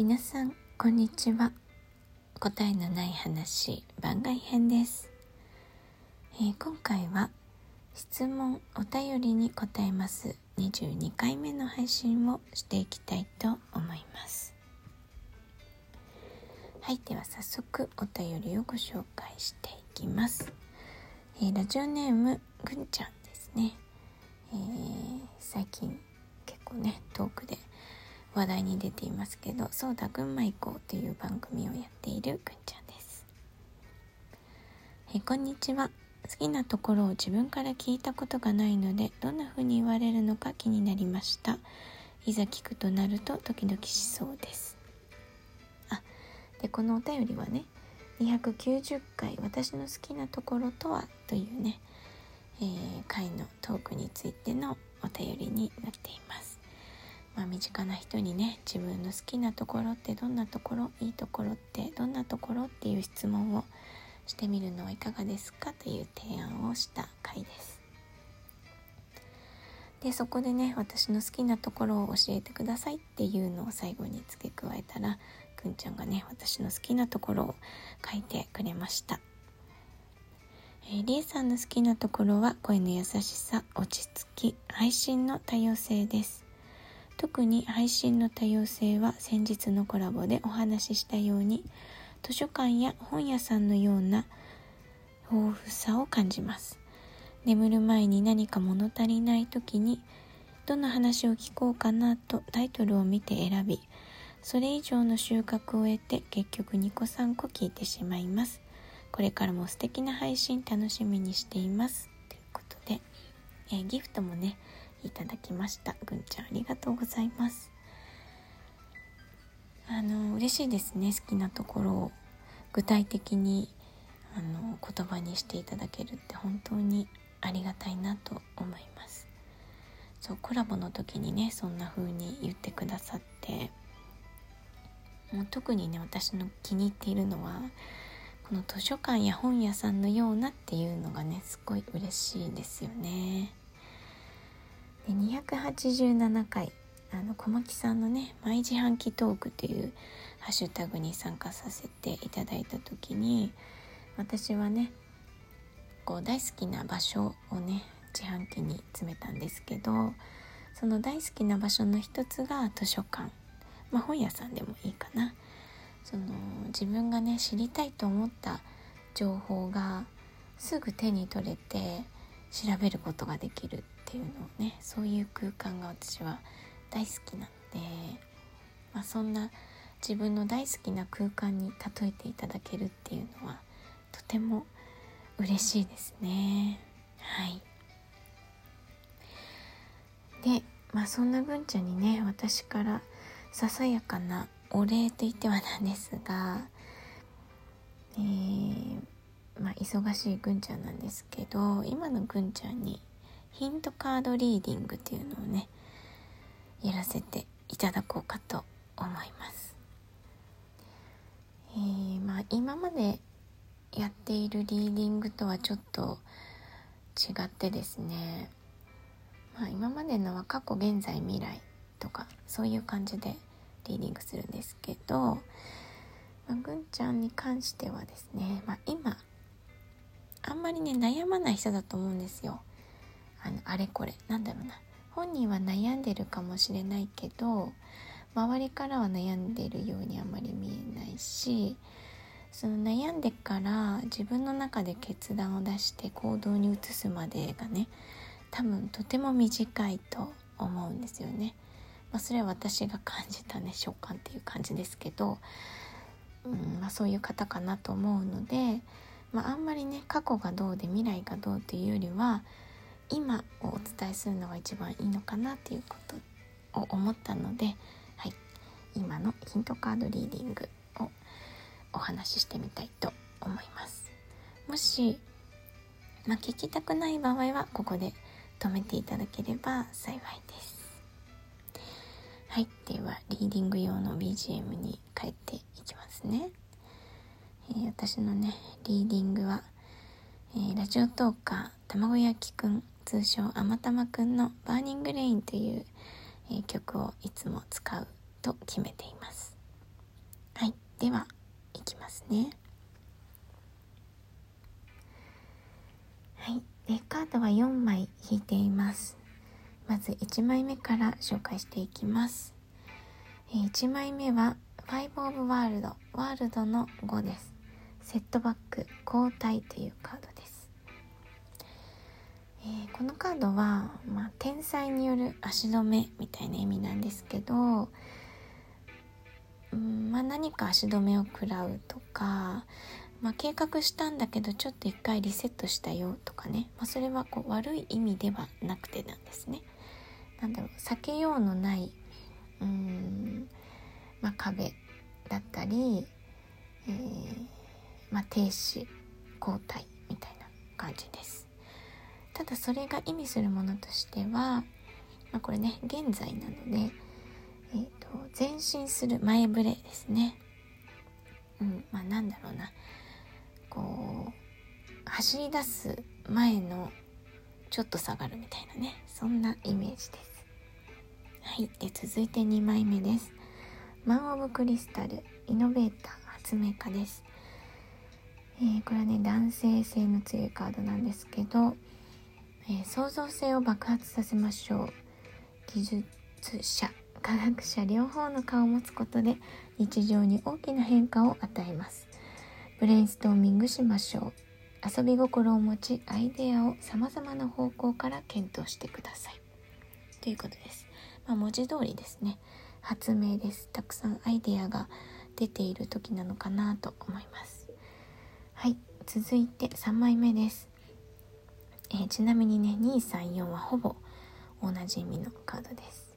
皆さんこんにちは。答えのない話番外編です、えー今回は質問お便りに答えます。22回目の配信をしていきたいと思います。はいでは早速お便りをご紹介していきます、えーラジオネームぐんちゃんですね、えー最近結構ねトークで話題に出ていますけど「そうだ群馬行こう」という番組をやっているぐんちゃんです。えこんにちは。好きなところを自分から聞いたことがないのでどんな風に言われるのか気になりました。いざ聞くとなるとドキドキしそうです。あでこのお便りはね290回「私の好きなところとは?」というね、えー回のトークについてのお便りになっています。まあ、身近な人にね自分の好きなところってどんなところいいところってどんなところっていう質問をしてみるのはいかがですか？という提案をした回です。でそこでね私の好きなところを教えてくださいっていうのを最後に付け加えたらくんちゃんがね私の好きなところを書いてくれました。えー、りえさんの好きなところは声の優しさ落ち着き配信の多様性です。特に配信の多様性は先日のコラボでお話ししたように図書館や本屋さんのような豊富さを感じます。眠る前に何か物足りない時にどの話を聞こうかなとタイトルを見て選びそれ以上の収穫を得て結局2個3個聞いてしまいます。これからも素敵な配信楽しみにしています。ということで、えーギフトもねいただきました。ぐんちゃんありがとうございます。あの嬉しいですね。好きなところを具体的にあの言葉にしていただけるって。本当にありがたいなと思います。そうコラボの時にねそんな風に言ってくださって。もう特にね私の気に入っているのはこの図書館や本屋さんのようなっていうのがねすごい嬉しいですよね。で287回あの小牧さんのね「毎自販機トーク」というハッシュタグに参加させていただいた時に私はねこう大好きな場所をね自販機に詰めたんですけどその大好きな場所の一つが図書館。まあ本屋さんでもいいかな。その自分がね知りたいと思った情報がすぐ手に取れて調べることができる。っていうのをねそういう空間が私は大好きなので、まあ、そんな自分の大好きな空間に例えていただけるっていうのはとても嬉しいですね。はい。でまあそんなぐんちゃんにね私からささやかなお礼と言ってはなんですがえーまあ、忙しいぐんちゃんなんですけど今のぐんちゃんにヒントカードリーディングっていうのをねやらせていただこうかと思います。えーまあ、今までやっているリーディングとはちょっと違ってですね、まあ、今までのは過去現在未来とかそういう感じでリーディングするんですけど、まあ、ぐんちゃんに関してはですね、まあ、今あんまりね悩まない人だと思うんですよあのあれこれなんだろうな本人は悩んでるかもしれないけど周りからは悩んでるようにあまり見えないしその悩んでから自分の中で決断を出して行動に移すまでがね多分とても短いと思うんですよね。まあ、それは私が感じたね召喚っていう感じですけど、うんまあ、そういう方かなと思うので、まあ、あんまりね過去がどうで未来がどうっていうよりは今をお伝えするのが一番いいのかなっていうことを思ったので、はい、今のヒントカードリーディングをお話ししてみたいと思います。もし、まあ、聞きたくない場合はここで止めていただければ幸いです。はい、ではリーディング用の BGM に変えていきますね。えー私のねリーディングは、えーラジオトーカー卵焼きくん通称あまたまくんの「バーニングレイン」という、えー曲をいつも使うと決めています。はいではいきますね。はいでカードは4枚引いています。まず1枚目から紹介していきます。1枚目は5 of World ワールドの5です。セットバック交代というカードです、えー、このカードは、まあ、天才による足止めみたいな意味なんですけどうんまあ、何か足止めを食らうとか、まあ、計画したんだけどちょっと一回リセットしたよとかね、まあ、それはこう悪い意味ではなくてなんですね。なんだろう避けようのないうん、まあ、壁だったり、えー、まあ、停止交代みたいな感じですただそれが意味するものとしては、まあ、これね現在なので、えーと、前進する前触れですね。うんまあなんだろうな。こう走り出す前のちょっと下がるみたいなね。そんなイメージです。はいで続いて2枚目です。マン・オブ・クリスタルイノベーター発明家です、えー、これはね男性性の強いカードなんですけど、えー、創造性を爆発させましょう。技術者科学者両方の顔を持つことで日常に大きな変化を与えます。ブレインストーミングしましょう。遊び心を持ちアイデアを様々な方向から検討してください。ということです、まあ、文字通りですね。発明です。たくさんアイデアが出ている時なのかなと思います。はい。続いて3枚目です、えー、ちなみにね234はほぼ同じ意味のカードです、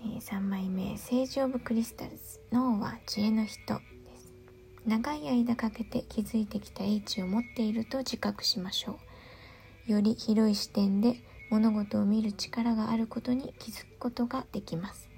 えー、3枚目「セージ・オブ・クリスタルズ」「脳は知恵の人」です。長い間かけて築いてきた英知を持っていると自覚しましょう。より広い視点で物事を見る力があることに気づくことができます。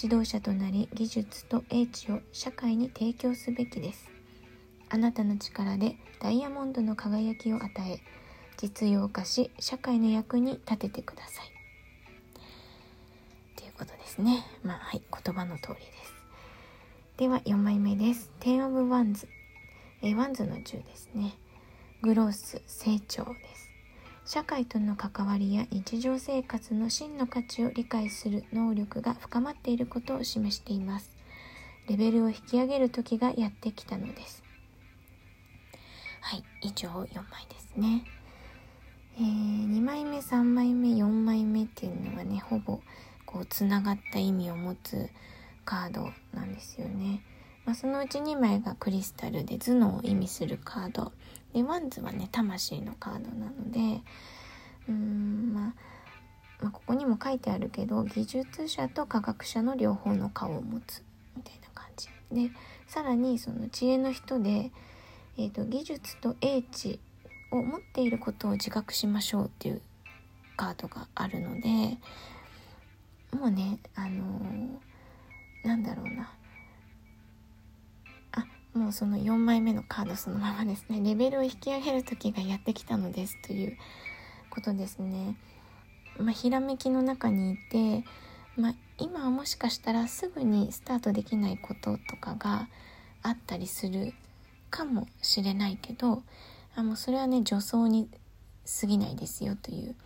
指導者となり技術と英知を社会に提供すべきです。あなたの力でダイヤモンドの輝きを与え実用化し社会の役に立ててください。ということですね。まあはい言葉の通りです。では4枚目です。10 of Wands えワンズの10ですね。 Growth 成長です。社会との関わりや日常生活の真の価値を理解する能力が深まっていることを示しています。レベルを引き上げる時がやってきたのです。はい以上4枚ですね。えー、2枚目3枚目4枚目っていうのはねほぼこうつながった意味を持つカードなんですよね、まあ、そのうち2枚がクリスタルで頭脳を意味するカード。でワンズはね魂のカードなのでうーん、まあ、まあここにも書いてあるけど技術者と科学者の両方の顔を持つみたいな感じ。でさらにその知恵の人で、えーと、技術と英知を持っていることを自覚しましょうっていうカードがあるのでもうねあのー、なんだろうな。あもうその4枚目のカードそのままですね。レベルを引き上げる時がやってきたのですということですね、まあ、ひらめきの中にいて、まあ、今はもしかしたらすぐにスタートできないこととかがあったりするかもしれないけどあもうそれはね助走に過ぎないですよという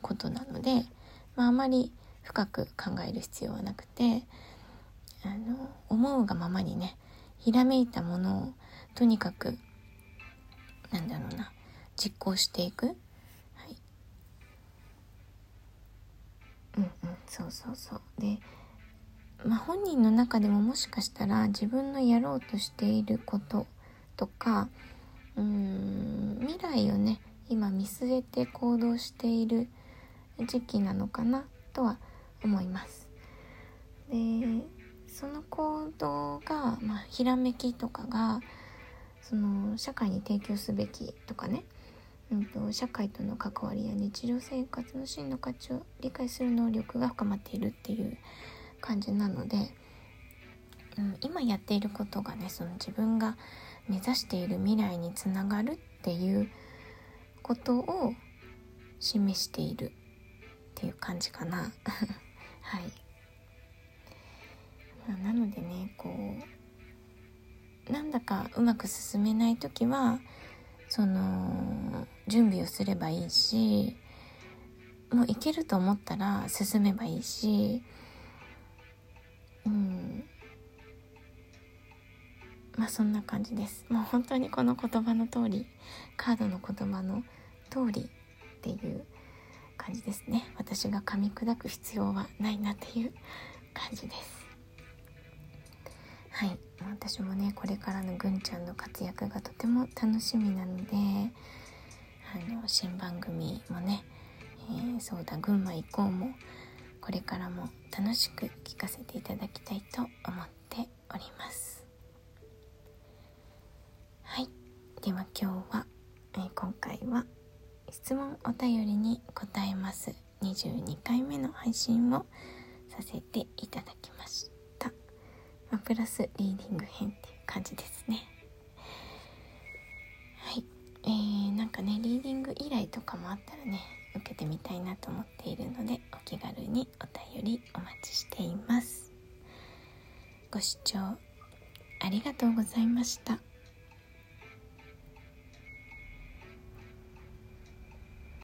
ことなので、まあ、あまり深く考える必要はなくてあの思うがままにねひらめいたものをとにかくなんだろうな実行していく、はい、うんうんそうそうそう。でまあ本人の中でももしかしたら自分のやろうとしていることとかうん未来をね今見据えて行動している時期なのかなとは思います。でその行動が、まあ、ひらめきとかがその社会に提供すべきとかね、うんと、社会との関わりや日常生活の真の価値を理解する能力が深まっているっていう感じなので、うん、今やっていることがねその自分が目指している未来につながるっていうことを示しているっていう感じかな。はい。なのでねこうなんだかうまく進めない時はその準備をすればいいしもういけると思ったら進めばいいしうん。まあそんな感じです。もう本当にこの言葉の通りカードの言葉の通りっていう感じですね。私が噛み砕く必要はないなっていう感じです。はい。私もねこれからのぐんちゃんの活躍がとても楽しみなのであの新番組もね、えー、そうだ群馬行こうもこれからも楽しく聞かせていただきたいと思っております。では今日は、えー、今回は質問お便りに答えます。22回目の配信をさせていただきました、まあ、プラスリーディング編っていう感じですね。はい。えー、なんかねリーディング依頼とかもあったらね受けてみたいなと思っているのでお気軽にお便りお待ちしています。ご視聴ありがとうございました。